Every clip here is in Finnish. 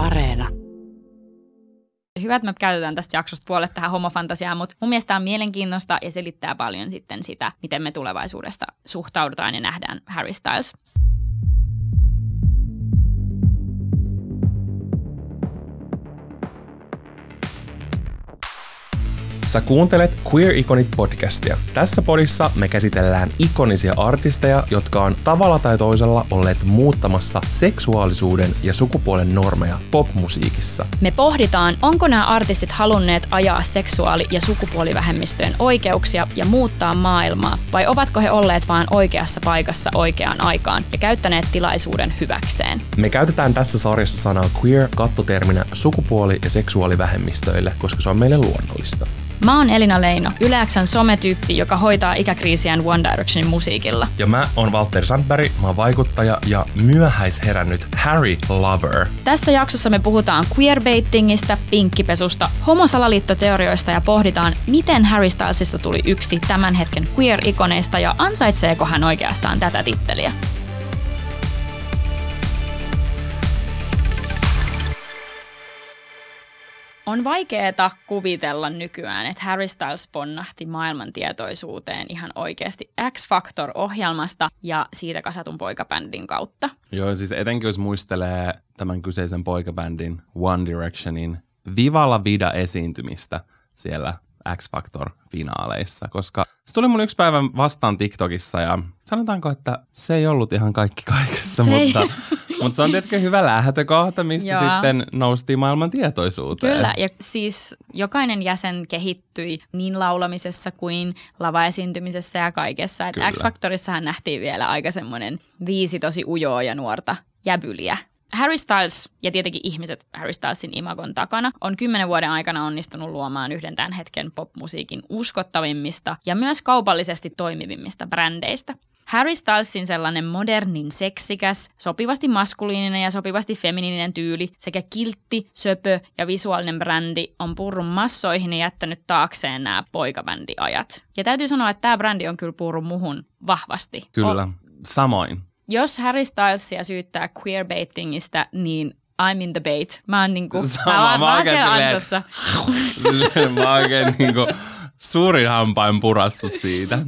Areena. Hyvä, että me käytetään tästä jaksosta puolet tähän homofantasiaan, mutta mun mielestä on mielenkiinnosta ja selittää paljon sitten sitä, miten me tulevaisuudesta suhtaudutaan ja nähdään Harry Styles. Sä kuuntelet Queer Iconit podcastia. Tässä podissa me käsitellään ikonisia artisteja, jotka on tavalla tai toisella olleet muuttamassa seksuaalisuuden ja sukupuolen normeja popmusiikissa. Me pohditaan, onko nämä artistit halunneet ajaa seksuaali- ja sukupuolivähemmistöjen oikeuksia ja muuttaa maailmaa, vai ovatko he olleet vain oikeassa paikassa oikeaan aikaan ja käyttäneet tilaisuuden hyväkseen? Me käytetään tässä sarjassa sanaa queer kattoterminä sukupuoli- ja seksuaalivähemmistöille, koska se on meille luonnollista. Mä oon Elina Leino, Yleäksän sometyyppi, joka hoitaa ikäkriisiään One Directionin musiikilla. Ja mä oon Walter Sandberg, mä oon vaikuttaja ja myöhäisherännyt Harry Lover. Tässä jaksossa me puhutaan queerbaitingista, pinkkipesusta, homosalaliittoteorioista ja pohditaan, miten Harry Stylesista tuli yksi tämän hetken queer-ikoneista ja ansaitseeko hän oikeastaan tätä titteliä. On vaikeeta kuvitella nykyään, että Harry Styles ponnahti maailman tietoisuuteen ihan oikeasti X-Factor-ohjelmasta ja siitä kasatun poikabändin kautta. Joo, siis etenkin jos muistelee tämän kyseisen poikabändin One Directionin Vivalla Vida esiintymistä siellä X-Factor-finaaleissa, koska se tuli mun yksi päivä vastaan TikTokissa ja sanotaanko, että se ei ollut ihan kaikki kaikessa, Se ei- mutta, se on tietenkin hyvä lähtökohta, mistä Joo. sitten noustiin maailman tietoisuuteen. Kyllä, ja siis jokainen jäsen kehittyi niin laulamisessa kuin lavaesiintymisessä ja kaikessa. Et. X-Factorissahan nähtiin vielä aika semmoinen viisi tosi ujoa ja nuorta jäbyliä. Harry Styles ja tietenkin ihmiset Harry Stylesin imagon takana on kymmenen vuoden aikana onnistunut luomaan yhden tämän hetken popmusiikin uskottavimmista ja myös kaupallisesti toimivimmista brändeistä. Harry Stylesin sellainen modernin seksikäs, sopivasti maskuliininen ja sopivasti feminiininen tyyli sekä kiltti, söpö ja visuaalinen brändi on purrun massoihin ja jättänyt taakseen nämä poikabändiajat. Ja täytyy sanoa, että tämä brändi on kyllä purrun muhun vahvasti. Kyllä, O- samoin. jos Harry Stylesia syyttää queerbaitingista, niin I'm in the bait. Mä oon niinku, Sama, mä, oon- mä oon siellä ansassa. Mä oikein niinku suurin hampain purassut siitä.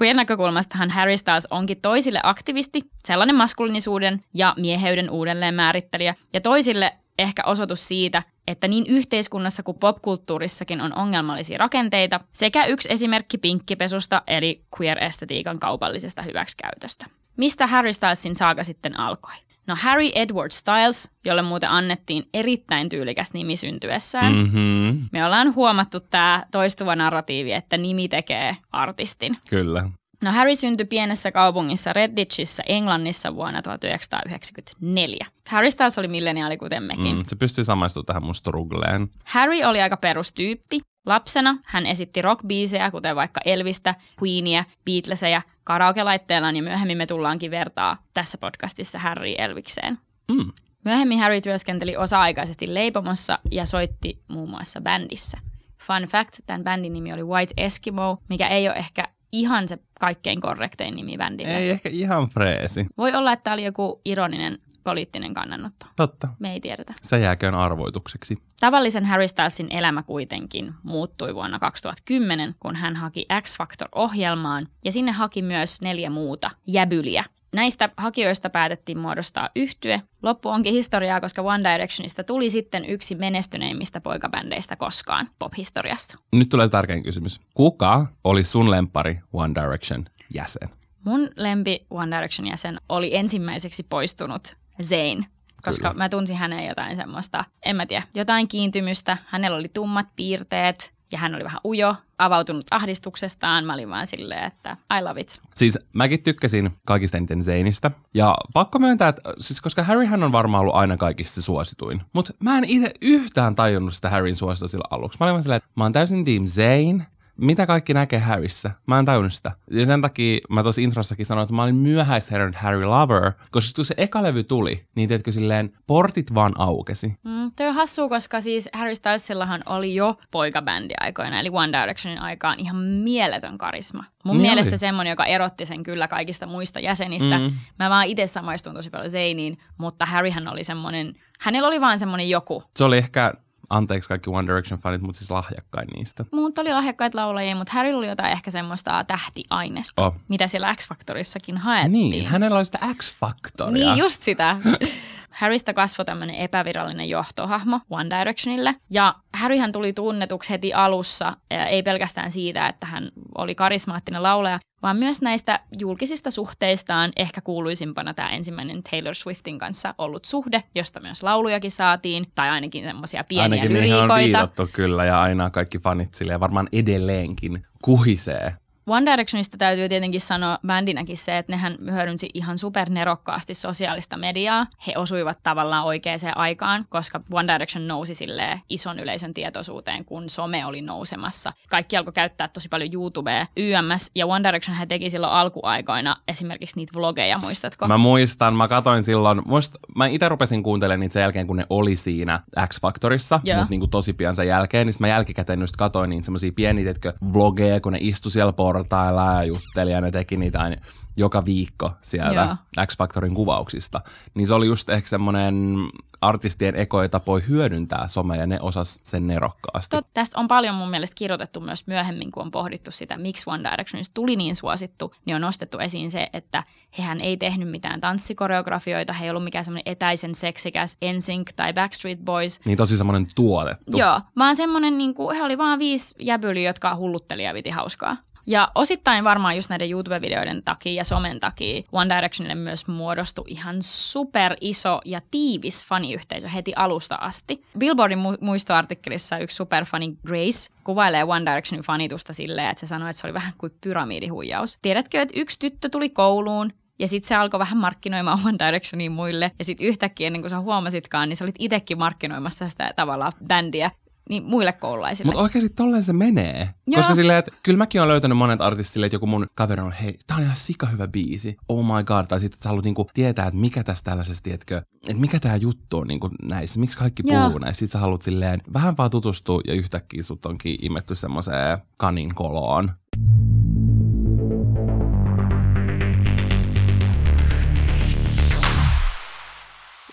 Queer näkökulmastahan Harry Styles onkin toisille aktivisti, sellainen maskuliinisuuden ja mieheyden uudelleenmäärittelijä, ja toisille ehkä osoitus siitä, että niin yhteiskunnassa kuin popkulttuurissakin on ongelmallisia rakenteita, sekä yksi esimerkki pinkkipesusta eli queer-estetiikan kaupallisesta hyväksikäytöstä. Mistä Harry Stylesin saaga sitten alkoi? No Harry Edward Styles, jolle muuten annettiin erittäin tyylikäs nimi syntyessään. Mm-hmm. Me ollaan huomattu tämä toistuva narratiivi, että nimi tekee artistin. Kyllä. No Harry syntyi pienessä kaupungissa Redditchissä Englannissa vuonna 1994. Harry Styles oli milleniaali kuten mekin. Mm, se pystyy samaistumaan tähän mun strugleen. Harry oli aika perustyyppi. Lapsena hän esitti rockbiisejä, kuten vaikka Elvistä, Queenia, Beatlesejä, karaoke-laitteellaan ja myöhemmin me tullaankin vertaa tässä podcastissa Harry Elvikseen. Mm. Myöhemmin Harry työskenteli osa-aikaisesti leipomossa ja soitti muun muassa bändissä. Fun fact, tämän bändin nimi oli White Eskimo, mikä ei ole ehkä ihan se kaikkein korrektein nimi bändille. Ei ehkä ihan freesi. Voi olla, että tämä oli joku ironinen poliittinen kannanotto. Totta. Me ei tiedetä. Se jääköön arvoitukseksi. Tavallisen Harry Stylesin elämä kuitenkin muuttui vuonna 2010, kun hän haki X-Factor-ohjelmaan ja sinne haki myös neljä muuta jäbyliä. Näistä hakijoista päätettiin muodostaa yhtye. Loppu onkin historiaa, koska One Directionista tuli sitten yksi menestyneimmistä poikabändeistä koskaan pophistoriassa. Nyt tulee se tärkein kysymys. Kuka oli sun lempari One Direction jäsen? Mun lempi One Direction jäsen oli ensimmäiseksi poistunut Zayn, koska Kyllä. mä tunsin hänen jotain semmoista, en mä tiedä, jotain kiintymystä. Hänellä oli tummat piirteet ja hän oli vähän ujo, avautunut ahdistuksestaan. Mä olin vaan silleen, että I love it. Siis mäkin tykkäsin kaikista eniten Zaynistä. Ja pakko myöntää, että siis koska Harryhän on varmaan ollut aina kaikista suosituin. Mutta mä en itse yhtään tajunnut sitä Harryn suostua sillä aluksi. Mä olin vaan silleen, että mä oon täysin Team Zayn. Mitä kaikki näkee Harryssä? Mä en tajunnut sitä. Ja sen takia mä tuossa introssakin sanoin, että mä olin myöhäisherännyt Harry Lover, koska kun se eka levy tuli, niin teetkö silleen, portit vaan aukesi. Mm, toi on hassua, koska siis Harry Stylesillahan oli jo poikabändi aikoina, eli One Directionin aikaan ihan mieletön karisma. Mun Niin mielestä oli. semmonen, joka erotti sen kyllä kaikista muista jäsenistä. Mm. Mä vaan itse samaistun tosi paljon Zainiin, mutta Harryhän oli semmonen, hänellä oli vaan semmonen joku. Se oli ehkä, anteeksi kaikki One Direction-fanit, mutta siis lahjakkain niistä. Muut oli lahjakkaita laulajia, mutta Harrylla oli jotain ehkä semmoista tähtiainesta, Oh. mitä siellä X-Factorissakin haettiin. Niin, hänellä oli sitä X-faktoria. Niin, just sitä. Harrystä kasvoi tämmöinen epävirallinen johtohahmo One Directionille. Ja Harryhän tuli tunnetuksi heti alussa, ei pelkästään siitä, että hän oli karismaattinen laulaja, vaan myös näistä julkisista suhteistaan ehkä kuuluisimpana tämä ensimmäinen Taylor Swiftin kanssa ollut suhde, josta myös laulujakin saatiin, tai ainakin semmoisia pieniä Ainakin niihin on lyriikoita. viitattu kyllä, ja aina kaikki fanit silleen varmaan edelleenkin kuhisee. One Directionista täytyy tietenkin sanoa bändinäkin se, että nehän hyödynsi ihan supernerokkaasti sosiaalista mediaa. He osuivat tavallaan oikeaan aikaan, koska One Direction nousi silleen ison yleisön tietoisuuteen, kun some oli nousemassa. Kaikki alkoi käyttää tosi paljon YouTubea, YMS, ja One Direction he teki silloin alkuaikoina esimerkiksi niitä vlogeja, muistatko? Mä muistan, mä katoin silloin, muist, mä itse rupesin kuuntelemaan niitä sen jälkeen, kun ne oli siinä X-Factorissa, Joo. mutta niinku tosi pian sen jälkeen, niin mä jälkikäteen just katoin niitä semmosia pieniä, vlogeja, kun ne istu siellä portailla ja jutteli ja ne teki niitä aina joka viikko sieltä X-Factorin kuvauksista. Niin se oli just ehkä semmoinen artistien ekoja tapoja hyödyntää somea ja ne osas sen nerokkaasti. Tot, tästä on paljon mun mielestä kirjoitettu myös myöhemmin, kun on pohdittu sitä, miksi One Directionista tuli niin suosittu, niin on nostettu esiin se, että hehän ei tehnyt mitään tanssikoreografioita, he ei ollut mikään semmoinen etäisen seksikäs NSYNC tai Backstreet Boys. Niin tosi semmoinen tuotettu. Joo, vaan semmoinen, niin kuin, he oli vaan viisi jäbyliä, jotka hullutteli ja viti hauskaa. Ja osittain varmaan just näiden YouTube-videoiden takia ja somen takia One Directionille myös muodostui ihan super iso ja tiivis faniyhteisö heti alusta asti. Billboardin mu- muistoartikkelissa yksi superfani Grace kuvailee One Directionin fanitusta silleen, että se sanoi, että se oli vähän kuin pyramidihuijaus. Tiedätkö, että yksi tyttö tuli kouluun, ja sitten se alkoi vähän markkinoimaan One Directionia muille. Ja sitten yhtäkkiä, ennen kuin sä huomasitkaan, niin sä olit itsekin markkinoimassa sitä tavallaan bändiä niin muille koululaisille. Mutta oikeasti tolleen se menee. Joo. Koska silleen, että kyllä mäkin olen löytänyt monet artistit silleen, että joku mun kaveri on, hei, tää on ihan sika hyvä biisi. Oh my god. Tai sitten että sä haluat niinku tietää, että mikä tässä tällaisessa, tiedätkö, että mikä tää juttu on niinku näissä, miksi kaikki Joo. puhuu näissä. Sitten sä haluat silleen vähän vaan tutustua ja yhtäkkiä sut onkin imetty semmoiseen kanin koloon.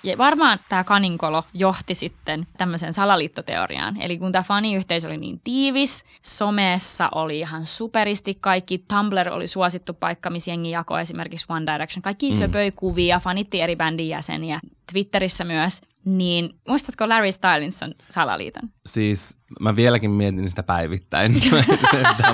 Ja varmaan tämä kaninkolo johti sitten tämmöiseen salaliittoteoriaan. Eli kun tämä faniyhteisö oli niin tiivis, somessa oli ihan superisti kaikki, Tumblr oli suosittu paikka, missä jengi jakoi esimerkiksi One Direction. Kaikki mm. söpöi kuvia, fanitti eri bändin jäseniä, Twitterissä myös. Niin muistatko Larry Stylinson salaliiton? Siis mä vieläkin mietin sitä päivittäin.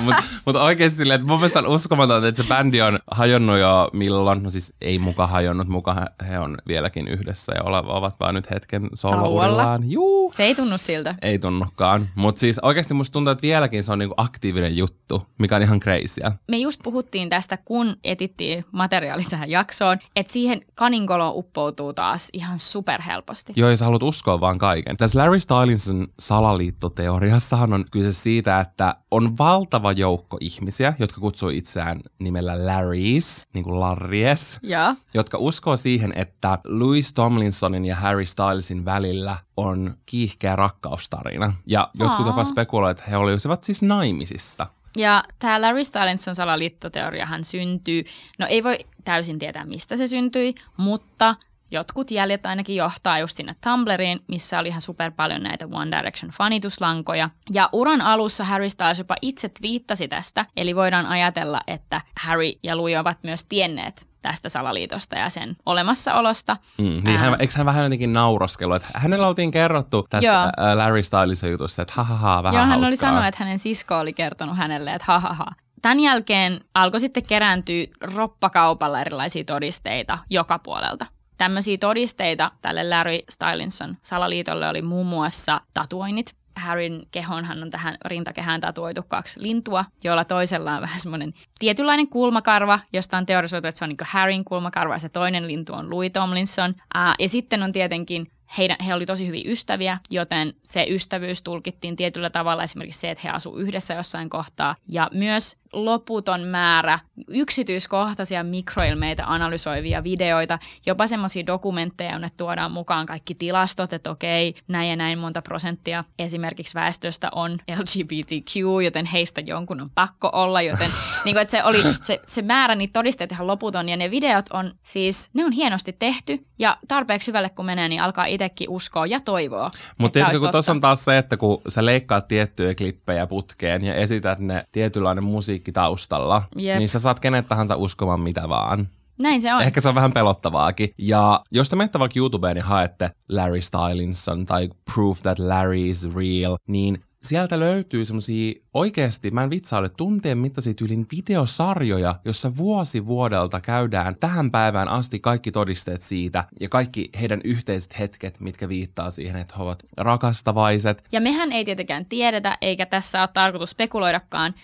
Mutta mut oikeasti silleen, että mun mielestä on uskomatonta, että se bändi on hajonnut jo milloin. No siis ei muka hajonnut, muka he- on vieläkin yhdessä ja ovat vaan nyt hetken solourillaan. Juu. Se ei tunnu siltä. Ei tunnukaan. Mutta siis oikeasti musta tuntuu, että vieläkin se on niinku aktiivinen juttu, mikä on ihan crazyä. Me just puhuttiin tästä, kun etittiin materiaali tähän jaksoon, että siihen kaninkoloon uppoutuu taas ihan superhelposti. Joo, ja sä haluat uskoa vaan kaiken. Tässä Larry Stylinson salaliittoteoriassahan on kyse siitä, että on valtava joukko ihmisiä, jotka kutsuu itseään nimellä Larrys, niin kuin Larries, Joo. jotka uskoo siihen, että Louis Tomlinsonin ja Harry Stylesin välillä on kiihkeä rakkaustarina. Ja jotkut Aa. jopa spekuloivat, että he olisivat siis naimisissa. Ja tämä Larry Stylinson salaliittoteoriahan syntyy, no ei voi täysin tietää mistä se syntyi, mutta jotkut jäljet ainakin johtaa just sinne Tumblriin, missä oli ihan super paljon näitä One Direction fanituslankoja. Ja uran alussa Harry Styles jopa itse twiittasi tästä, eli voidaan ajatella, että Harry ja Louis ovat myös tienneet tästä salaliitosta ja sen olemassaolosta. Mm, niin hän, eikö hän vähän jotenkin nauroskellut, että hänellä oltiin kerrottu tästä Joo. ää, Larry Stylisen jutussa, että hahaha, vähän Joo, hän hauskaa. oli sanonut, että hänen sisko oli kertonut hänelle, että hahaha. Tämän jälkeen alkoi sitten kerääntyä roppakaupalla erilaisia todisteita joka puolelta. Tämmöisiä todisteita tälle Larry Stylinson salaliitolle oli muun muassa tatuoinnit. Harryn kehonhan on tähän rintakehään tatuoitu kaksi lintua, joilla toisella on vähän semmoinen tietynlainen kulmakarva, josta on teorisoitu, että se on niin Harryn kulmakarva ja se toinen lintu on Louis Tomlinson. Ää, ja sitten on tietenkin heidän, he oli tosi hyviä ystäviä, joten se ystävyys tulkittiin tietyllä tavalla esimerkiksi se, että he asuivat yhdessä jossain kohtaa. Ja myös loputon määrä yksityiskohtaisia mikroilmeitä analysoivia videoita, jopa semmoisia dokumentteja, jonne tuodaan mukaan kaikki tilastot, että okei, näin ja näin monta prosenttia esimerkiksi väestöstä on LGBTQ, joten heistä jonkun on pakko olla, joten niin kuin, että se, oli, se, se määrä niitä todisteita ihan loputon, ja ne videot on siis, ne on hienosti tehty, ja tarpeeksi syvälle kun menee, niin alkaa itsekin uskoa ja toivoa. Mutta tiedätkö, kun tuossa on taas se, että kun sä leikkaat tiettyjä klippejä putkeen ja esität ne tietynlainen musiikki taustalla, Jep. niin sä saat kenet tahansa uskomaan mitä vaan. Näin se on. Ehkä se on vähän pelottavaakin. Ja jos te menette vaikka YouTubeen ja haette Larry Stylinson tai Proof that Larry is real, niin sieltä löytyy semmosia oikeasti, mä en vitsaile, tunteen mittaisia tyylin videosarjoja, jossa vuosi vuodelta käydään tähän päivään asti kaikki todisteet siitä ja kaikki heidän yhteiset hetket, mitkä viittaa siihen, että he ovat rakastavaiset. Ja mehän ei tietenkään tiedetä, eikä tässä ole tarkoitus spekuloidakaan,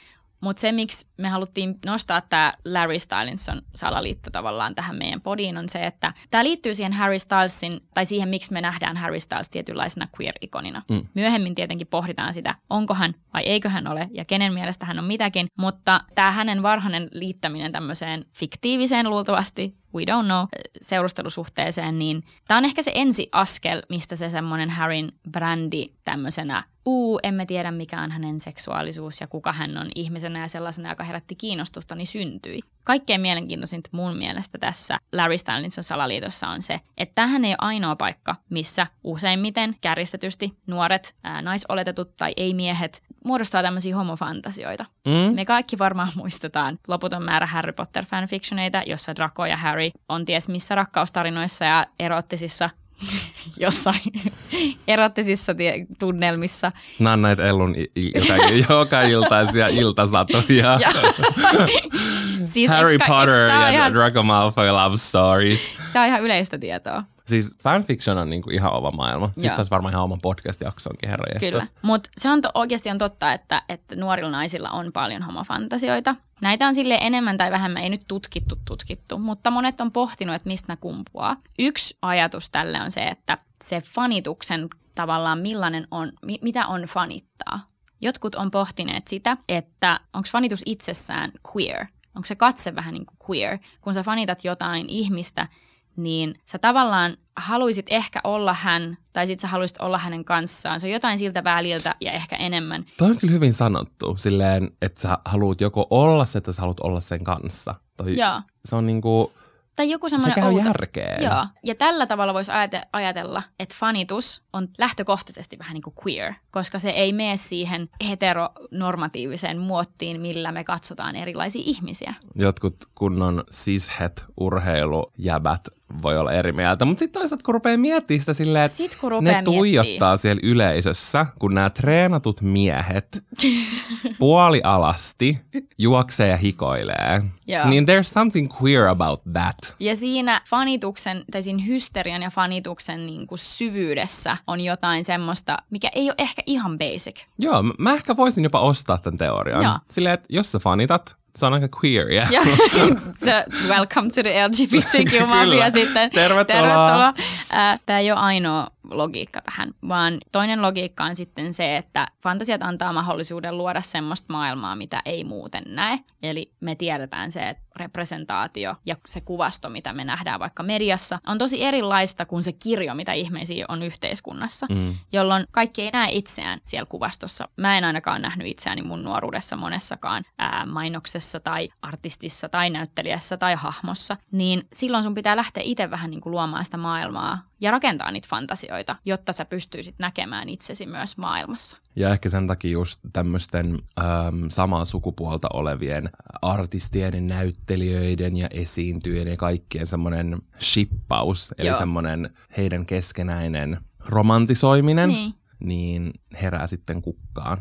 mutta se, miksi me haluttiin nostaa tämä Larry Stylinson salaliitto tavallaan tähän meidän podiin, on se, että tämä liittyy siihen Harry Stylesin, tai siihen, miksi me nähdään Harry Styles tietynlaisena queer-ikonina. Mm. Myöhemmin tietenkin pohditaan sitä, onko hän vai eikö hän ole, ja kenen mielestä hän on mitäkin, mutta tämä hänen varhainen liittäminen tämmöiseen fiktiiviseen luultavasti we don't know, seurustelusuhteeseen, niin tämä on ehkä se ensi askel, mistä se semmoinen Harryn brändi tämmöisenä, uu, emme tiedä mikä on hänen seksuaalisuus ja kuka hän on ihmisenä ja sellaisena, joka herätti kiinnostusta, niin syntyi. Kaikkein mielenkiintoisinta mun mielestä tässä Larry Stylinson salaliitossa on se, että tähän ei ole ainoa paikka, missä useimmiten kärjistetysti nuoret, ää, naisoletetut tai ei-miehet muodostaa tämmöisiä homofantasioita. Mm? Me kaikki varmaan muistetaan loputon määrä Harry Potter fanfictioneita, jossa Draco ja Harry on ties missä rakkaustarinoissa ja erottisissa jossain erottisissa tie- tunnelmissa. Nämä on näitä Ellun i- i- Ja, siis Harry ka- Potter tää ja ihan, Draco Malfoy love stories. tää on ihan yleistä tietoa. Siis fanfiction on niinku ihan oma maailma. Sitten saisi varmaan ihan oman podcast-jaksonkin, herra Kyllä. Mutta se on to- oikeasti on totta, että, että nuorilla naisilla on paljon homofantasioita. Näitä on sille enemmän tai vähemmän, ei nyt tutkittu tutkittu, mutta monet on pohtinut, että mistä kumpuaa. Yksi ajatus tälle on se, että se fanituksen tavallaan millainen on, mi- mitä on fanittaa. Jotkut on pohtineet sitä, että onko fanitus itsessään queer, onko se katse vähän niin kuin queer. Kun sä fanitat jotain ihmistä, niin sä tavallaan haluaisit ehkä olla hän, tai sit sä haluaisit olla hänen kanssaan. Se on jotain siltä väliltä ja ehkä enemmän. Toi on kyllä hyvin sanottu, silleen, että sä haluat joko olla se, että sä haluat olla sen kanssa. Toi, Joo. Se on niinku, Tai joku se semmoinen käy outo... järkeen. Joo. Ja tällä tavalla voisi ajate- ajatella, että fanitus on lähtökohtaisesti vähän niin kuin queer, koska se ei mene siihen heteronormatiiviseen muottiin, millä me katsotaan erilaisia ihmisiä. Jotkut kunnon sishet urheilujäbät voi olla eri mieltä, mutta sitten toisaalta kun rupeaa miettimään sitä silleen, että Sitten kun ne tuijottaa siellä yleisössä, kun nämä treenatut miehet puolialasti juoksee ja hikoilee. Joo. Niin there's something queer about that. Ja siinä fanituksen, tai siinä hysterian ja fanituksen niin kuin syvyydessä on jotain semmoista, mikä ei ole ehkä ihan basic. Joo, mä- mä ehkä voisin jopa ostaa tämän teorian. Joo. Silleen, että jos sä fanitat, se on aika queeria. Ja welcome to the LGBTQ-mafia sitten. Tervetuloa. Tervetuloa. Tämä ei ole ainoa logiikka tähän, vaan toinen logiikka on sitten se, että fantasiat antaa mahdollisuuden luoda semmoista maailmaa, mitä ei muuten näe. Eli me tiedetään se, että representaatio ja se kuvasto, mitä me nähdään vaikka mediassa, on tosi erilaista kuin se kirjo, mitä ihmisiä on yhteiskunnassa, Mm. jolloin kaikki ei näe itseään siellä kuvastossa. Mä en ainakaan nähnyt itseäni mun nuoruudessa monessakaan ää, mainoksessa tai artistissa tai näyttelijässä tai hahmossa, niin silloin sun pitää lähteä itse vähän niin kuin luomaan sitä maailmaa ja rakentaa niitä fantasioita, jotta sä pystyisit näkemään itsesi myös maailmassa. Ja ehkä sen takia just tämmöisten äm, samaa sukupuolta olevien artistien ja näyttelijöiden ja esiintyjien ja kaikkien semmoinen shippaus, eli Joo. semmoinen heidän keskenäinen romantisoiminen, Niin. niin herää sitten kukkaan.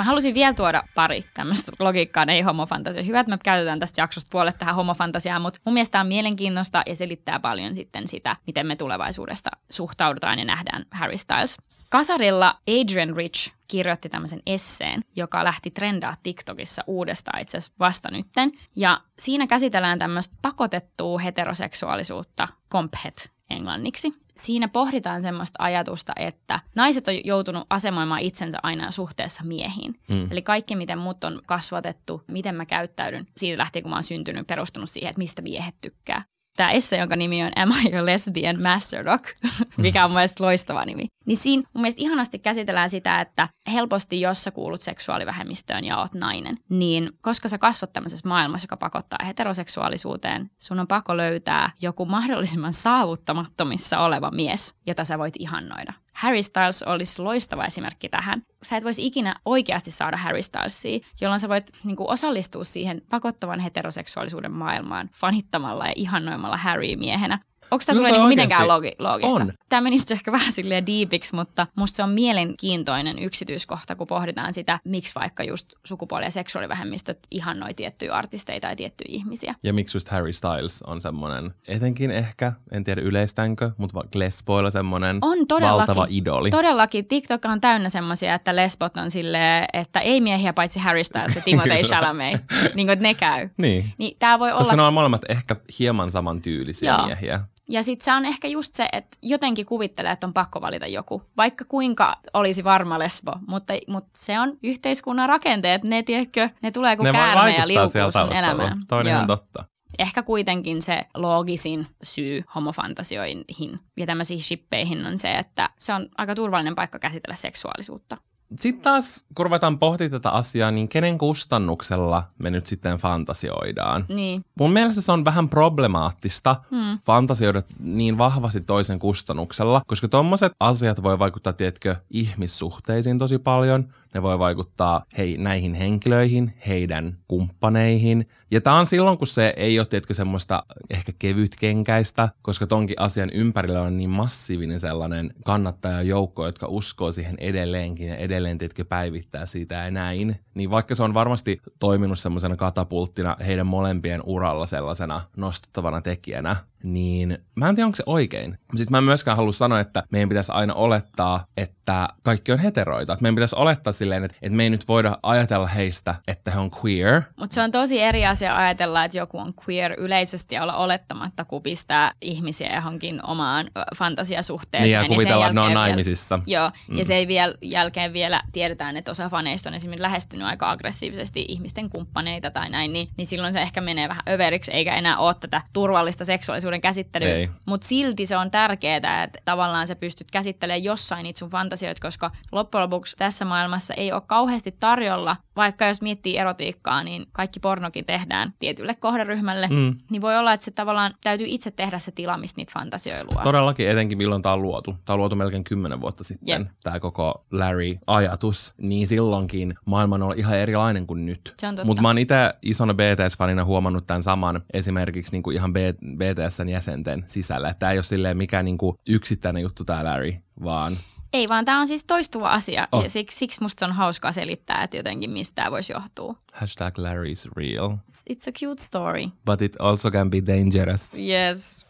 Mä halusin vielä tuoda pari tämmöistä logiikkaa, ei homofantasia. Hyvä, että me käytetään tästä jaksosta puolet tähän homofantasiaan, mutta mun mielestä on mielenkiintoista ja selittää paljon sitten sitä, miten me tulevaisuudesta suhtaudutaan ja nähdään Harry Styles. Kasarilla Adrian Rich kirjoitti tämmöisen esseen, joka lähti trendaa TikTokissa uudestaan itse asiassa vasta nytten. Ja siinä käsitellään tämmöistä pakotettua heteroseksuaalisuutta, comphet englanniksi. Siinä pohditaan semmoista ajatusta, että naiset on joutunut asemoimaan itsensä aina suhteessa miehiin. Mm. Eli kaikki, miten mut on kasvatettu, miten mä käyttäydyn, siitä lähtien kun mä oon syntynyt, perustunut siihen, että mistä miehet tykkää tämä esse, jonka nimi on Am I a Lesbian Master Doc, mikä on mielestäni loistava nimi. Niin siinä mun mielestä ihanasti käsitellään sitä, että helposti jos sä kuulut seksuaalivähemmistöön ja oot nainen, niin koska sä kasvat tämmöisessä maailmassa, joka pakottaa heteroseksuaalisuuteen, sun on pakko löytää joku mahdollisimman saavuttamattomissa oleva mies, jota sä voit ihannoida. Harry Styles olisi loistava esimerkki tähän. Sä et voisi ikinä oikeasti saada Harry Stylesia, jolloin sä voit niin kuin, osallistua siihen pakottavan heteroseksuaalisuuden maailmaan fanittamalla ja ihannoimalla Harry miehenä. Onko tämä sulle niin mitenkään logi- loogista? On. Tämä meni ehkä vähän silleen deepiksi, mutta musta se on mielenkiintoinen yksityiskohta, kun pohditaan sitä, miksi vaikka just sukupuoli- ja seksuaalivähemmistöt ihannoi tiettyjä artisteita ja tiettyjä ihmisiä. Ja miksi just Harry Styles on semmoinen, etenkin ehkä, en tiedä yleistänkö, mutta vaikka lesboilla semmoinen on todellakin, valtava idoli. Todellakin. TikTok on täynnä semmoisia, että lesbot on silleen, että ei miehiä paitsi Harry Styles ja Timothée Chalamet. niin kuin, ne käy. Niin. niin tää voi Koska olla... ne on molemmat ehkä hieman samantyylisiä Joo. miehiä. Ja sitten se on ehkä just se, että jotenkin kuvittelee, että on pakko valita joku, vaikka kuinka olisi varma lesbo, mutta, mutta se on yhteiskunnan rakenteet, ne tiedätkö, ne tulee kuin ne käärme ja liukuu sun elämään. Toi on Joo. totta. Ehkä kuitenkin se loogisin syy homofantasioihin ja tämmöisiin shippeihin on se, että se on aika turvallinen paikka käsitellä seksuaalisuutta. Sitten taas, kun ruvetaan pohtimaan tätä asiaa, niin kenen kustannuksella me nyt sitten fantasioidaan? Niin, Mun mielestä se on vähän problemaattista Hmm. fantasioida niin vahvasti toisen kustannuksella, koska tommoset asiat voi vaikuttaa, tiedätkö, ihmissuhteisiin tosi paljon. Ne voi vaikuttaa hei, näihin henkilöihin, heidän kumppaneihin. Ja tää on silloin, kun se ei ole, tiedätkö, semmoista ehkä kevytkenkäistä, koska tonkin asian ympärillä on niin massiivinen sellainen kannattajajoukko, jotka uskoo siihen edelleenkin ja edelleen, tiedätkö, päivittää siitä ja näin. Niin vaikka se on varmasti toiminut semmoisena katapulttina heidän molempien uralla sellaisena nostettavana tekijänä, niin mä en tiedä, onko se oikein. Sitten mä en myöskään halua sanoa, että meidän pitäisi aina olettaa, että kaikki on heteroita. Meidän pitäisi olettaa silleen, että, että me ei nyt voida ajatella heistä, että he on queer. mutta se on tosi eri asia ajatella, että joku on queer yleisesti olla olettamatta, kun pistää ihmisiä johonkin omaan fantasiasuhteeseen. Niin ja kuvitella, että ne on jälkeen vielä- naimisissa. Joo, mm. ja se ei vielä jälkeen vielä tiedetään, että osa faneista on esimerkiksi lähestynyt aika aggressiivisesti ihmisten kumppaneita tai näin, niin, niin silloin se ehkä menee vähän överiksi, eikä enää ole tätä turvallista seksuaalisuuden käsittelyä. Mutta silti se on tärkeää, että tavallaan sä pystyt käsittelemään jossain niitä sun fantasioita, koska loppujen lopuksi tässä maailmassa ei ole kauheasti tarjolla, vaikka jos miettii erotiikkaa, niin kaikki pornokin tehdään tietylle kohderyhmälle, Mm. niin voi olla, että se tavallaan täytyy itse tehdä se tila, mistä niitä fantasioita luo. Todellakin, etenkin milloin tämä on luotu. Tämä on luotu melkein kymmenen vuotta sitten, Jep. tämä koko Larry-ajatus. Niin silloinkin maailma on ollut ihan erilainen kuin nyt. Mutta mä oon itse isona BTS-fanina huomannut tämän saman esimerkiksi niinku ihan B- BTSn jäsenten sisällä. Tämä ei ole silleen mikään niinku yksittäinen juttu tämä Larry, vaan Ei vaan tämä on siis toistuva asia Oh. ja siksi, siksi musta on hauskaa selittää, että jotenkin mistä tämä voisi johtua. hashtag Larry's real. It's- It's a cute story. But it also can be dangerous. Yes.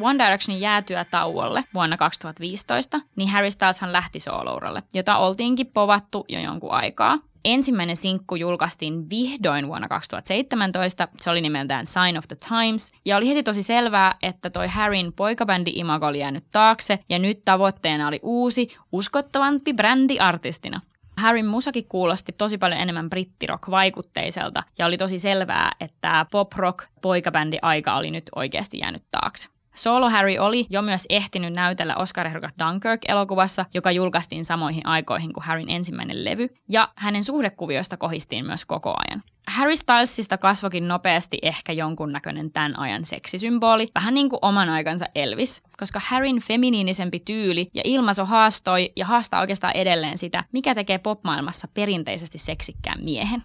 One Directionin jäätyä tauolle vuonna 2015, niin Harry Styleshan lähti soolouralle, jota oltiinkin povattu jo jonkun aikaa. Ensimmäinen sinkku julkaistiin vihdoin vuonna 2017. Se oli nimeltään Sign of the Times. Ja oli heti tosi selvää, että toi Harryn poikabändi imago oli jäänyt taakse. Ja nyt tavoitteena oli uusi, uskottavampi brändi artistina. Harryn musakin kuulosti tosi paljon enemmän brittirock-vaikutteiselta ja oli tosi selvää, että pop-rock poikabändi aika oli nyt oikeasti jäänyt taakse. Solo Harry oli jo myös ehtinyt näytellä Oscar-ehdokas Dunkirk-elokuvassa, joka julkaistiin samoihin aikoihin kuin Harryn ensimmäinen levy, ja hänen suhdekuvioista kohistiin myös koko ajan. Harry Stylesista kasvokin nopeasti ehkä jonkunnäköinen tämän ajan seksisymboli, vähän niin kuin oman aikansa Elvis, koska Harryn feminiinisempi tyyli ja ilmaisu haastoi ja haastaa oikeastaan edelleen sitä, mikä tekee popmaailmassa perinteisesti seksikkään miehen.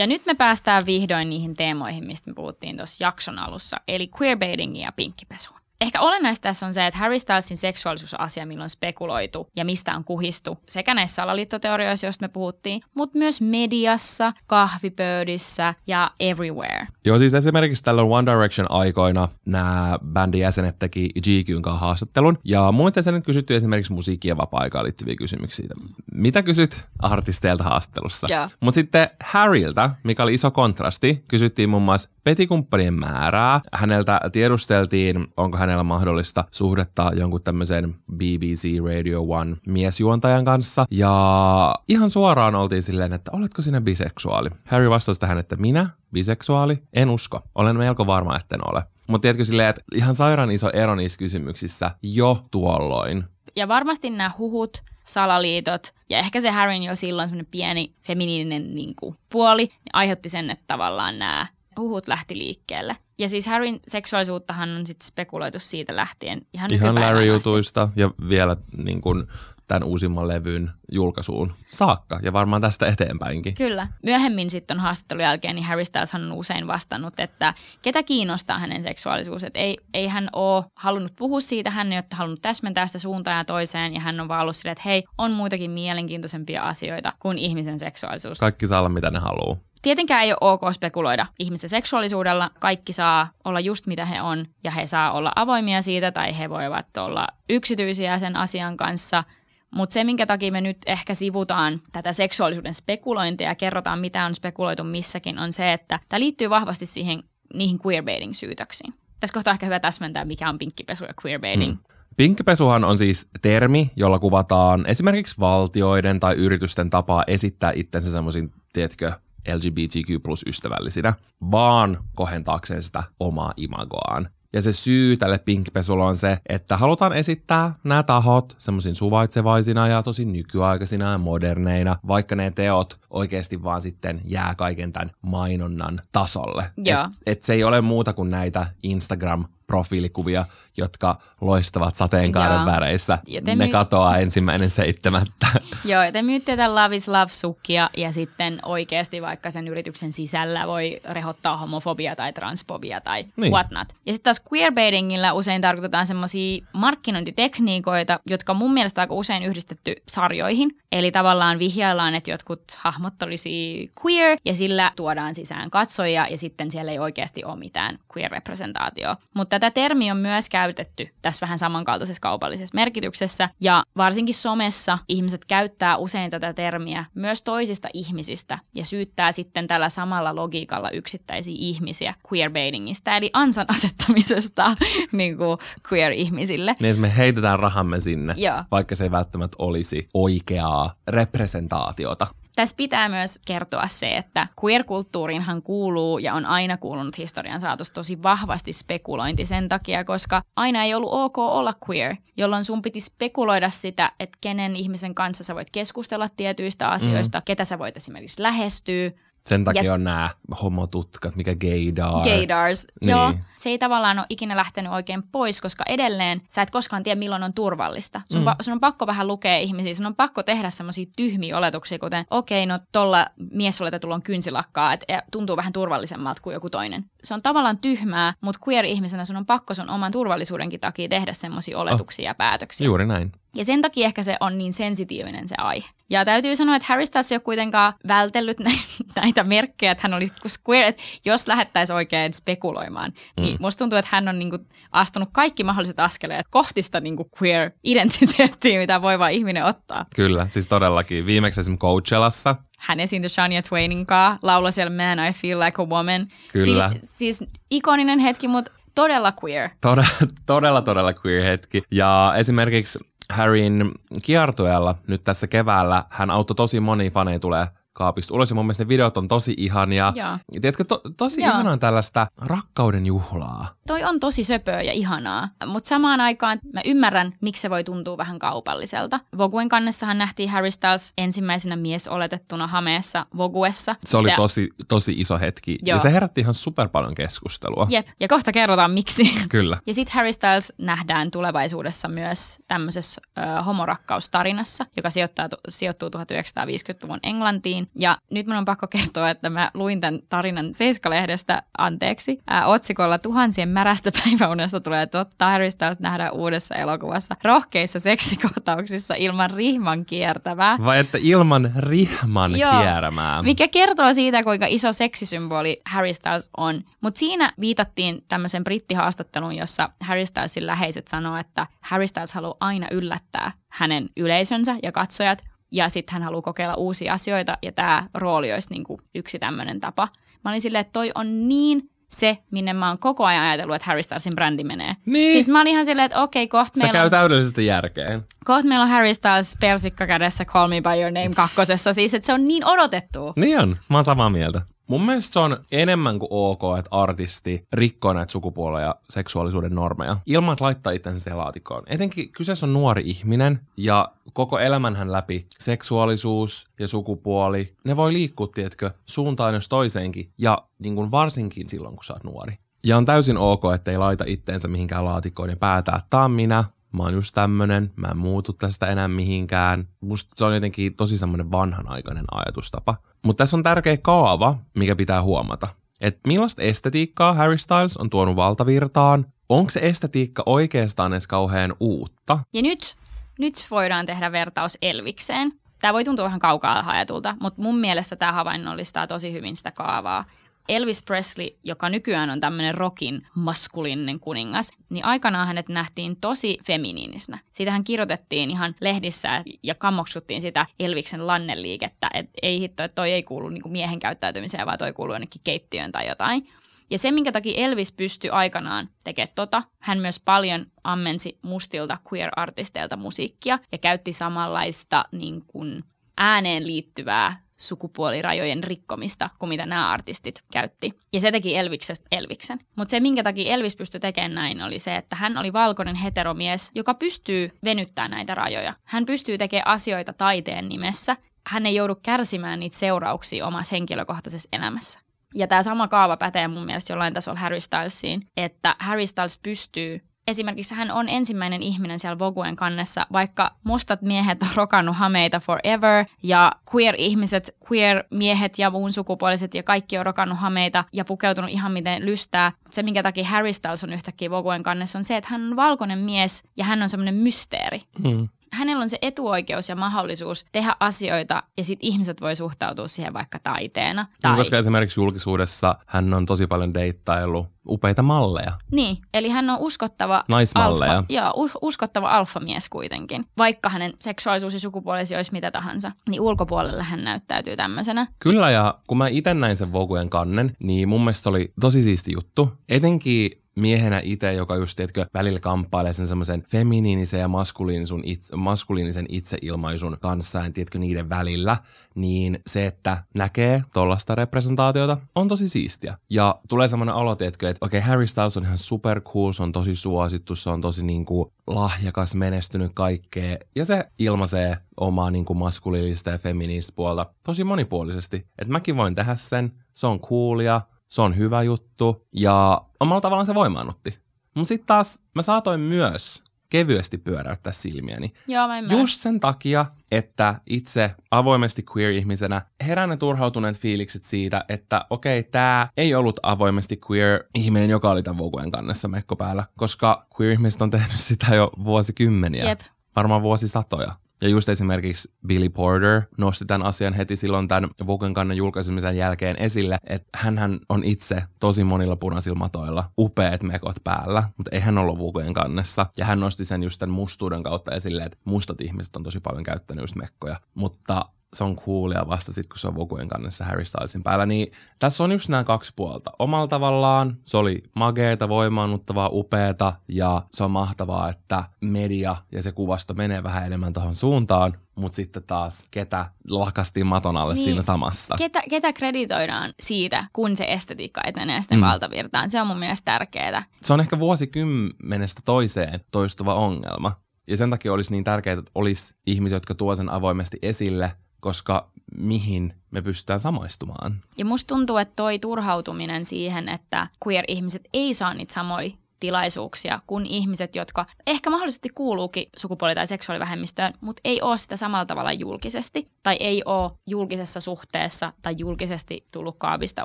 Ja nyt me päästään vihdoin niihin teemoihin, mistä me puhuttiin tuossa jakson alussa, eli queerbaitingin ja pinkkipesua. Ehkä olennaista tässä on se, että Harry Stylesin seksuaalisuus on asia, milloin on spekuloitu ja mistä on kuhistu sekä näissä salaliittoteorioissa, joista me puhuttiin, mutta myös mediassa, kahvipöydissä ja everywhere. Joo, siis esimerkiksi tällä One Direction aikoina nämä bändin jäsenet teki GQn kanssa haastattelun, ja muuten sen kysytty esimerkiksi musiikki- ja vapaa-aikaan liittyviä kysymyksiä. Mitä kysyt artisteilta haastattelussa? Mutta sitten Harryltä, mikä oli iso kontrasti, kysyttiin muun muassa petikumppanien määrää. Häneltä tiedusteltiin, onko hänellä mahdollista suhdetta jonkun tämmöisen BBC Radio One miesjuontajan kanssa. Ja ihan suoraan oltiin silleen, että oletko sinä biseksuaali? Harry vastasi tähän, että minä, biseksuaali, en usko. Olen melko varma, että en ole. Mutta tiedätkö silleen, että ihan sairaan iso ero niissä kysymyksissä jo tuolloin. Ja varmasti nämä huhut, salaliitot ja ehkä se Harryn jo silloin semmoinen pieni feminiininen niin kuin, puoli niin aiheutti sen, että tavallaan nämä huhut lähti liikkeelle. Ja siis Harryn seksuaalisuuttahan on sitten spekuloitu siitä lähtien ihan Ihan Larry-jutuista ja vielä niin kuin tämän uusimman levyn julkaisuun saakka ja varmaan tästä eteenpäinkin. Kyllä. Myöhemmin sitten on haastattelun jälkeen, niin Harry Styles on usein vastannut, että ketä kiinnostaa hänen seksuaalisuus. Että ei, ei hän ole halunnut puhua siitä, hän ei ole halunnut täsmentää sitä suuntaan ja toiseen ja hän on vaan ollut silleen, että hei, on muitakin mielenkiintoisempia asioita kuin ihmisen seksuaalisuus. Kaikki saa olla mitä ne haluaa. Tietenkään ei ole ok spekuloida ihmisten seksuaalisuudella. Kaikki saa olla just mitä he on ja he saa olla avoimia siitä tai he voivat olla yksityisiä sen asian kanssa. Mutta se, minkä takia me nyt ehkä sivutaan tätä seksuaalisuuden spekulointia ja kerrotaan, mitä on spekuloitu missäkin, on se, että tämä liittyy vahvasti siihen, niihin queerbaiting-syytöksiin. Tässä kohtaa ehkä hyvä täsmentää, mikä on pinkkipesu ja queerbaiting. Hmm. Pinkkipesuhan on siis termi, jolla kuvataan esimerkiksi valtioiden tai yritysten tapaa esittää itsensä semmoisiin, tiedätkö, LGBTQ plus ystävällisinä, vaan kohentaakseen sitä omaa imagoaan. Ja se syy tälle pinkkipesulle on se, että halutaan esittää nämä tahot semmoisin suvaitsevaisina ja tosi nykyaikaisina ja moderneina, vaikka ne teot oikeasti vaan sitten jää kaiken tämän mainonnan tasolle. Joo. Et, et se ei ole muuta kuin näitä Instagram profiilikuvia, jotka loistavat sateenkaaren Joo. väreissä. Joten ne my... katoaa ensimmäinen seitsemättä. Joo, te myytte tämän Love is Love-sukkia ja sitten oikeasti vaikka sen yrityksen sisällä voi rehottaa homofobia tai transfobia tai niin. whatnot. Ja sitten taas queerbaitingillä usein tarkoitetaan semmoisia markkinointitekniikoita, jotka mun mielestä aika usein yhdistetty sarjoihin. Eli tavallaan vihjaillaan, että jotkut hahmot olisi queer ja sillä tuodaan sisään katsojia ja sitten siellä ei oikeasti ole mitään queer-representaatioa. Mutta tätä termiä on myös käytetty tässä vähän samankaltaisessa kaupallisessa merkityksessä ja varsinkin somessa ihmiset käyttää usein tätä termiä myös toisista ihmisistä ja syyttää sitten tällä samalla logiikalla yksittäisiä ihmisiä queerbaitingista eli ansan asettamisesta niin kuin queer-ihmisille. Niin, että me heitetään rahamme sinne, Joo. vaikka se ei välttämättä olisi oikeaa representaatiota. Tässä pitää myös kertoa se, että queer-kulttuuriinhan kuuluu ja on aina kuulunut historian saatossa tosi vahvasti spekulointi sen takia, koska aina ei ollut ok olla queer, jolloin sun piti spekuloida sitä, että kenen ihmisen kanssa sä voit keskustella tietyistä asioista, mm. ketä sä voit esimerkiksi lähestyä, sen takia yes. on nämä homotutkat, mikä gaydar. Gaydars, niin. joo. Se ei tavallaan ole ikinä lähtenyt oikein pois, koska edelleen sä et koskaan tiedä, milloin on turvallista. Sun, mm. pa- sun on pakko vähän lukea ihmisiä, sun on pakko tehdä semmoisia tyhmiä oletuksia, kuten okei, okay, no tolla miesoletetulla on kynsilakkaa, että tuntuu vähän turvallisemmalta kuin joku toinen. Se on tavallaan tyhmää, mutta queer-ihmisenä sun on pakko sun oman turvallisuudenkin takia tehdä semmoisia oletuksia oh. ja päätöksiä. Juuri näin. Ja sen takia ehkä se on niin sensitiivinen se aihe. Ja täytyy sanoa, että Harry Styles ei ole kuitenkaan vältellyt näitä merkkejä, että hän oli square, että jos lähettäisiin oikein spekuloimaan, niin mm. niin musta tuntuu, että hän on niinku astunut kaikki mahdolliset askeleet kohti sitä niinku queer-identiteettiä, mitä voi vaan ihminen ottaa. Kyllä, siis todellakin. Viimeksi esimerkiksi Coachellassa. Hän esiintyi Shania Twainin kanssa, lauloi siellä Man, I Feel Like a Woman. Kyllä. Si- siis ikoninen hetki, mutta todella queer. Todella, todella, todella queer hetki. Ja esimerkiksi Harryn kiertueella nyt tässä keväällä. Hän auttoi tosi moni faneja tulee kaapista ulos. Ja mun mielestä ne videot on tosi ihania. Joo. Ja tiedätkö, to, tosi Joo. ihanaa tällaista rakkauden juhlaa. Toi on tosi söpöä ja ihanaa, mutta samaan aikaan mä ymmärrän, miksi se voi tuntua vähän kaupalliselta. Voguen kannessahan nähtiin Harry Styles ensimmäisenä mies oletettuna hameessa Voguessa. Se oli se... Tosi, tosi iso hetki Joo. ja se herätti ihan super paljon keskustelua. Jep, ja kohta kerrotaan miksi. Kyllä. Ja sitten Harry Styles nähdään tulevaisuudessa myös tämmöisessä homorakkaustarinassa, joka sijoittaa, sijoittuu 1950-luvun Englantiin. Ja nyt mun on pakko kertoa, että mä luin tämän tarinan Seiska-lehdestä, anteeksi, ää, otsikolla Tuhansien märästä päiväunesta tulee totta. Harry Styles nähdään uudessa elokuvassa rohkeissa seksikohtauksissa ilman rihman kiertävää. Vai että ilman rihman Joo. kierrämää. Mikä kertoo siitä, kuinka iso seksisymboli Harry Styles on. Mutta siinä viitattiin tämmöisen brittihaastatteluun, jossa Harry Stylesin läheiset sanoo, että Harry Styles haluaa aina yllättää hänen yleisönsä ja katsojat, ja sitten hän haluaa kokeilla uusia asioita, ja tämä rooli olisi niinku yksi tämmöinen tapa. Mä olin silleen, että toi on niin se, minne mä oon koko ajan ajatellut, että Harry Stylesin brändi menee. Niin. Siis mä olin ihan silleen, että okei, kohta meillä käy on... täydellisesti järkeen. Kohta meillä on Harry Styles persikka kädessä Call Me By Your Name kakkosessa, siis että se on niin odotettu. Niin on, mä oon samaa mieltä. Mun mielestä se on enemmän kuin ok, että artisti rikkoo näitä sukupuolen ja seksuaalisuuden normeja ilman, että laittaa itsensä siihen laatikkoon. Etenkin kyseessä on nuori ihminen ja koko elämänhän läpi seksuaalisuus ja sukupuoli, ne voi liikkua, tiedätkö, suuntaan jos toiseenkin ja niin kuin varsinkin silloin, kun sä oot nuori. Ja on täysin ok, ettei laita itteensä mihinkään laatikkoon ja päätää, että tää on minä, mä oon just tämmönen, mä en muutu tästä enää mihinkään. Musta se on jotenkin tosi semmoinen vanhanaikainen ajatustapa. Mutta tässä on tärkeä kaava, mikä pitää huomata. Että millaista estetiikkaa Harry Styles on tuonut valtavirtaan? Onko se estetiikka oikeastaan edes kauhean uutta? Ja nyt, nyt voidaan tehdä vertaus Elvikseen. Tämä voi tuntua vähän kaukaa haetulta, mutta mun mielestä tämä havainnollistaa tosi hyvin sitä kaavaa. Elvis Presley, joka nykyään on tämmöinen rockin maskuliininen kuningas, niin aikanaan hänet nähtiin tosi feminiinisenä. Siitähän kirjoitettiin ihan lehdissä ja kammoksuttiin sitä Elviksen lanneliikettä, että ei hitto, että toi ei kuulu niinku miehen käyttäytymiseen, vaan toi kuuluu jonnekin keittiöön tai jotain. Ja se, minkä takia Elvis pystyi aikanaan tekemään tota, hän myös paljon ammensi mustilta queer-artisteilta musiikkia ja käytti samanlaista niin kuin, ääneen liittyvää sukupuolirajojen rikkomista kuin mitä nämä artistit käytti. Ja se teki Elviksestä Elviksen. Mutta se, minkä takia Elvis pystyi tekemään näin, oli se, että hän oli valkoinen heteromies, joka pystyy venyttämään näitä rajoja. Hän pystyy tekemään asioita taiteen nimessä. Hän ei joudu kärsimään niitä seurauksia omassa henkilökohtaisessa elämässä. Ja tämä sama kaava pätee mun mielestä jollain tasolla Harry Stylesiin, että Harry Styles pystyy Esimerkiksi hän on ensimmäinen ihminen siellä Voguen kannessa, vaikka mustat miehet on rokannut hameita forever ja queer-ihmiset, queer-miehet ja muun sukupuoliset ja kaikki on rokannut hameita ja pukeutunut ihan miten lystää. Se, minkä takia Harry Styles on yhtäkkiä Voguen kannessa, on se, että hän on valkoinen mies ja hän on semmoinen mysteeri Hmm. Hänellä on se etuoikeus ja mahdollisuus tehdä asioita ja sitten ihmiset voi suhtautua siihen vaikka taiteena. Tai... Koska esimerkiksi julkisuudessa hän on tosi paljon deittaillut upeita malleja. Niin, eli hän on uskottava Naismalleja. alfa, joo, us- uskottava alfamies kuitenkin. Vaikka hänen seksuaalisuus ja sukupuolesi olisi mitä tahansa, niin ulkopuolella hän näyttäytyy tämmöisenä. Kyllä, ja kun mä itse näin sen Vogueen kannen, niin mun mielestä oli tosi siisti juttu. Etenkin miehenä itse, joka just, tiedätkö, välillä kamppailee sen semmoisen feminiinisen ja maskuliinisen, itse, maskuliinisen itseilmaisun kanssa, ja tiedätkö, niiden välillä, niin se, että näkee tollasta representaatiota, on tosi siistiä. Ja tulee semmoinen olo, tiedätkö, että okei, okay, Harry Styles on ihan super cool, se on tosi suosittu, se on tosi niinku lahjakas, menestynyt kaikkea, ja se ilmaisee omaa niinku maskuliinista ja feminiinistä puolta tosi monipuolisesti. Että mäkin voin tehdä sen, se on coolia, se on hyvä juttu ja omalla tavallaan se voimaannutti. Mutta sitten taas mä saatoin myös kevyesti pyöräyttää silmiäni. Joo, mä ymmärrän. Just sen takia, että itse avoimesti queer-ihmisenä herää ne turhautuneet fiilikset siitä, että okei, tämä ei ollut avoimesti queer-ihminen, joka oli tämän Voguen kannessa mekko päällä, koska queer-ihmiset on tehnyt sitä jo vuosikymmeniä. Jep. Varmaan vuosisatoja. Ja just esimerkiksi Billy Porter nosti tämän asian heti silloin tämän Vogue kannen julkaisemisen jälkeen esille, että hän on itse tosi monilla punaisilla matoilla upeat mekot päällä, mutta ei hän ollut Vogueen kannessa. Ja hän nosti sen just tämän mustuuden kautta esille, että mustat ihmiset on tosi paljon käyttänyt just mekkoja. Mutta se on coolia vasta sitten, kun se on Voguen kannessa Harry Stylesin päällä. Niin tässä on just nämä kaksi puolta. Omalla tavallaan se oli mageeta, voimaannuttavaa, upeeta ja se on mahtavaa, että media ja se kuvasto menee vähän enemmän tuohon suuntaan, mutta sitten taas ketä lakastiin maton alle niin. siinä samassa. Ketä, ketä kreditoidaan siitä, kun se estetiikka etenee sitten mm. valtavirtaan? Se on mun mielestä tärkeää. Se on ehkä vuosikymmenestä toiseen toistuva ongelma. Ja sen takia olisi niin tärkeää, että olisi ihmisiä, jotka tuo sen avoimesti esille, koska mihin me pystytään samaistumaan. Ja musta tuntuu, että toi turhautuminen siihen, että queer-ihmiset ei saa niitä samoja tilaisuuksia kuin ihmiset, jotka ehkä mahdollisesti kuuluukin sukupuoli- tai seksuaalivähemmistöön, mutta ei ole sitä samalla tavalla julkisesti tai ei ole julkisessa suhteessa tai julkisesti tullut kaapista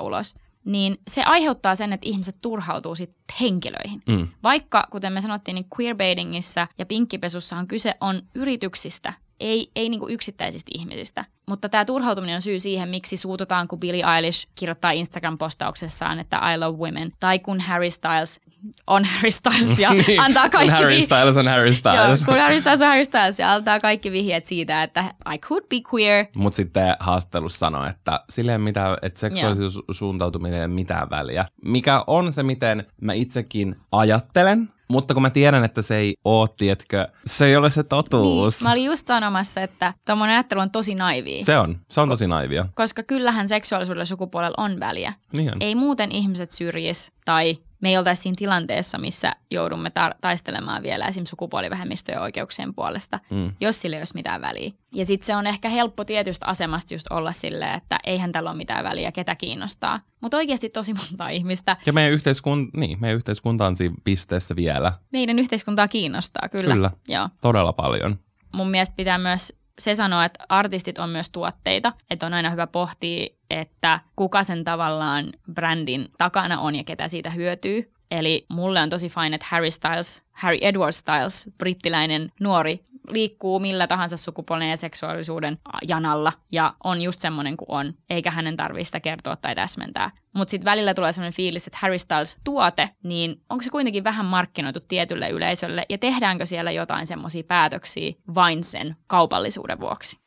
ulos niin se aiheuttaa sen, että ihmiset turhautuu sitten henkilöihin. Mm. Vaikka, kuten me sanottiin, niin queerbaitingissa ja pinkkipesussahan kyse on yrityksistä, ei, ei niin yksittäisistä ihmisistä. Mutta tämä turhautuminen on syy siihen, miksi suututaan, kun Billie Eilish kirjoittaa Instagram-postauksessaan, että I love women, tai kun Harry Styles on Harry Styles ja niin, antaa kaikki... Kun Harry vi- Styles on Harry Joo, Styles. kun Harry Styles on Harry Styles ja antaa kaikki vihjeet siitä, että I could be queer. Mutta sitten haastattelussa sanoi, että silleen mitä, että seksuaalisuus suuntautuminen ei mitään väliä. Mikä on se, miten mä itsekin ajattelen, mutta kun mä tiedän, että se ei oo, tietkö, se ei ole se totuus. Niin, mä olin just sanomassa, että tuommoinen ajattelu on tosi naivia. Se on, se on tosi naivia. Koska kyllähän seksuaalisuudella sukupuolella on väliä. Niin on. Ei muuten ihmiset syrjis tai me ei oltaisi siinä tilanteessa, missä joudumme ta- taistelemaan vielä esimerkiksi sukupuolivähemmistöjen oikeuksien puolesta, Mm. jos sillä ei olisi mitään väliä. Ja sitten se on ehkä helppo tietystä asemasta just olla silleen, että eihän tällä ole mitään väliä, ketä kiinnostaa. Mutta oikeasti tosi monta ihmistä Ja meidän, yhteiskun, niin, meidän yhteiskunta on siinä pisteessä vielä meidän yhteiskuntaa kiinnostaa, kyllä. Kyllä. Joo. todella paljon. mun mielestä pitää myös se sanoa, että artistit on myös tuotteita, että on aina hyvä pohtia, että kuka sen tavallaan brändin takana on ja ketä siitä hyötyy. Eli mulle on tosi fine, että Harry Styles, Harry Edward Styles, brittiläinen nuori, liikkuu millä tahansa sukupuolen ja seksuaalisuuden janalla ja on just semmoinen kuin on, eikä hänen tarvitse sitä kertoa tai täsmentää. Mutta sitten välillä tulee semmoinen fiilis, että Harry Styles tuote, niin onko se kuitenkin vähän markkinoitu tietylle yleisölle ja tehdäänkö siellä jotain semmoisia päätöksiä vain sen kaupallisuuden vuoksi?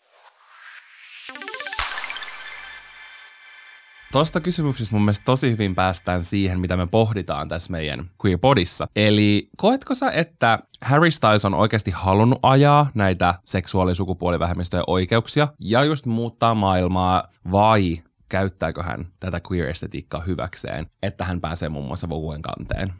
Tuosta kysymyksestä mun mielestä tosi hyvin päästään siihen, mitä me pohditaan tässä meidän Queer Podissa. Eli koetko sä, että Harry Styles on oikeasti halunnut ajaa näitä seksuaali- ja sukupuolivähemmistöjen oikeuksia ja just muuttaa maailmaa vai käyttääkö hän tätä queer-estetiikkaa hyväkseen, että hän pääsee muun muassa Voguen kanteen?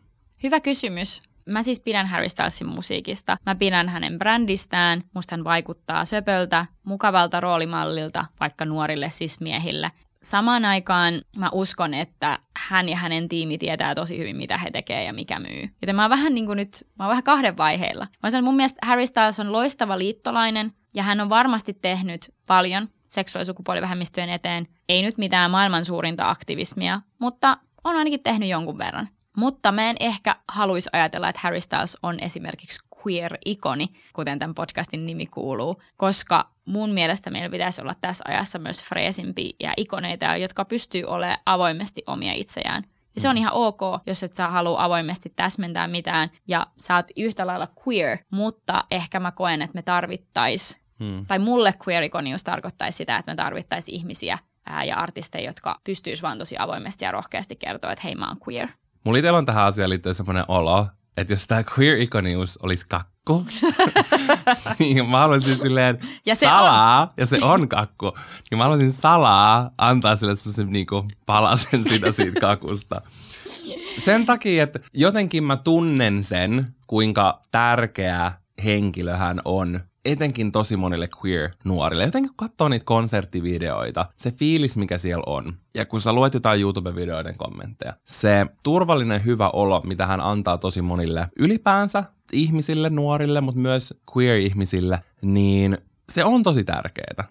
Hyvä kysymys. Mä siis pidän Harry Stylesin musiikista. Mä pidän hänen brändistään. Musta hän vaikuttaa söpöltä, mukavalta roolimallilta, vaikka nuorille sismiehille. Samaan aikaan mä uskon, että hän ja hänen tiimi tietää tosi hyvin, mitä he tekee ja mikä myy. Joten mä oon vähän niin kuin nyt, mä oon vähän kahden vaiheilla. Mä sanon, mun mielestä Harry Styles on loistava liittolainen ja hän on varmasti tehnyt paljon seksuaali- ja sukupuolivähemmistöjen eteen. Ei nyt mitään maailman suurinta aktivismia, mutta on ainakin tehnyt jonkun verran. Mutta mä en ehkä haluaisi ajatella, että Harry Styles on esimerkiksi queer-ikoni, kuten tämän podcastin nimi kuuluu, koska mun mielestä meillä pitäisi olla tässä ajassa myös freesimpiä ja ikoneita, jotka pystyy olemaan avoimesti omia itseään. Ja se on ihan ok, jos et sä halua avoimesti täsmentää mitään ja sä oot yhtä lailla queer, mutta ehkä mä koen, että me tarvittais, Hmm. tai mulle queer-ikonius tarkoittaisi sitä, että me tarvittaisiin ihmisiä ää, ja artisteja, jotka pystyis vaan tosi avoimesti ja rohkeasti kertoa, että hei mä oon queer. Mulla itsellä on tähän asiaan liittyen semmoinen olo, että jos tämä queer-ikonius olisi kakku, niin mä haluaisin silleen Ja se salaa, ja se on kakku, niin mä haluaisin salaa antaa sille semmoisen niinku palasen sitä siitä kakusta. Sen takia, että jotenkin mä tunnen sen, kuinka tärkeä henkilö hän on etenkin tosi monille queer-nuorille. Jotenkin kun katsoo niitä konserttivideoita, se fiilis, mikä siellä on, ja kun sä luet jotain YouTube-videoiden kommentteja, se turvallinen hyvä olo, mitä hän antaa tosi monille ylipäänsä ihmisille, nuorille, mutta myös queer-ihmisille, niin se on tosi tärkeää.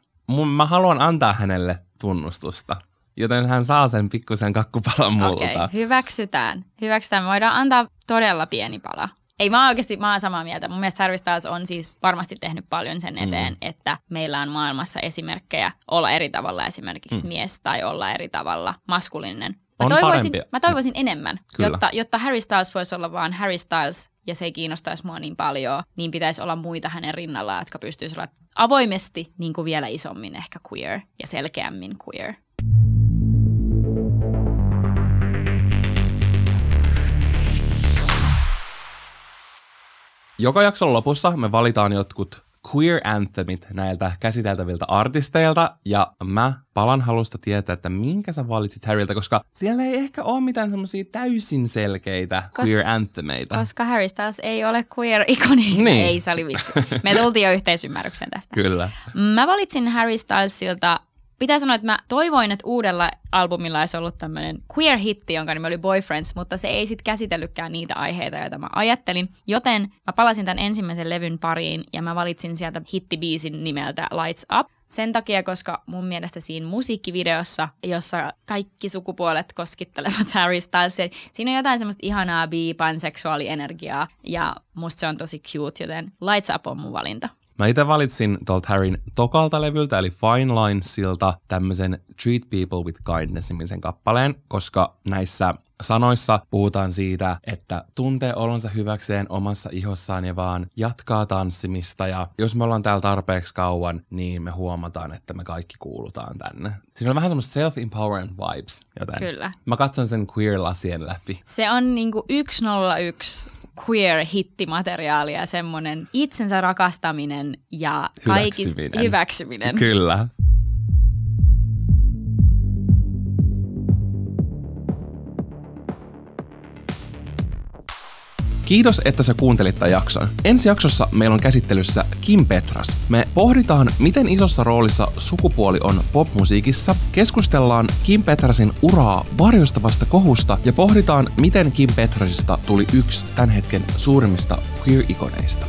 Mä haluan antaa hänelle tunnustusta, joten hän saa sen pikkusen kakkupalan multa. Okei, okay, hyväksytään. Hyväksytään. Me voidaan antaa todella pieni pala. Ei mä oikeasti, mä oon samaa mieltä. Mun mielestä Harry Styles on siis varmasti tehnyt paljon sen eteen, mm. että meillä on maailmassa esimerkkejä olla eri tavalla esimerkiksi mm. mies tai olla eri tavalla maskuliininen. Mä On toivoisin, parempi. mä toivoisin enemmän, Kyllä. jotta, jotta Harry Styles voisi olla vaan Harry Styles ja se ei kiinnostaisi mua niin paljon, niin pitäisi olla muita hänen rinnallaan, jotka pystyisivät olla avoimesti niin kuin vielä isommin ehkä queer ja selkeämmin queer. Joka jakson lopussa me valitaan jotkut queer anthemit näiltä käsiteltäviltä artisteilta, ja mä palan halusta tietää, että minkä sä valitsit Harryltä, koska siellä ei ehkä ole mitään semmoisia täysin selkeitä Kos- queer anthemeita. Koska Harry Styles ei ole queer-ikoni. Niin. Ei, se oli vitsi. Me tultiin jo yhteisymmärrykseen tästä. Kyllä. Mä valitsin Harry Stylesilta Pitää sanoa, että mä toivoin, että uudella albumilla olisi ollut tämmöinen queer-hitti, jonka nimi oli Boyfriends, mutta se ei sitten käsitellytkään niitä aiheita, joita mä ajattelin. Joten mä palasin tämän ensimmäisen levyn pariin ja mä valitsin sieltä hittibiisin nimeltä Lights Up. Sen takia, koska mun mielestä siinä musiikkivideossa, jossa kaikki sukupuolet koskittelevat Harry Stylesia, siinä on jotain semmoista ihanaa bi-panseksuaalienergiaa ja musta se on tosi cute, joten Lights Up on mun valinta. Mä itse valitsin tuolta Harryn tokalta levyltä, eli Fine Linesilta, tämmöisen Treat People with Kindness nimisen kappaleen, koska näissä sanoissa puhutaan siitä, että tuntee olonsa hyväkseen omassa ihossaan ja vaan jatkaa tanssimista. Ja jos me ollaan täällä tarpeeksi kauan, niin me huomataan, että me kaikki kuulutaan tänne. Siinä on vähän semmoista self-empowerment vibes, joten Kyllä. mä katson sen queer-lasien läpi. Se on niinku 101 queer-hittimateriaalia, semmoinen itsensä rakastaminen ja kaikista Hyväksyminen. hyväksyminen. Kyllä. Kiitos, että sä kuuntelit tämän jakson. Ensi jaksossa meillä on käsittelyssä Kim Petras. Me pohditaan, miten isossa roolissa sukupuoli on popmusiikissa, keskustellaan Kim Petrasin uraa varjostavasta kohusta ja pohditaan, miten Kim Petrasista tuli yksi tämän hetken suurimmista queer-ikoneista.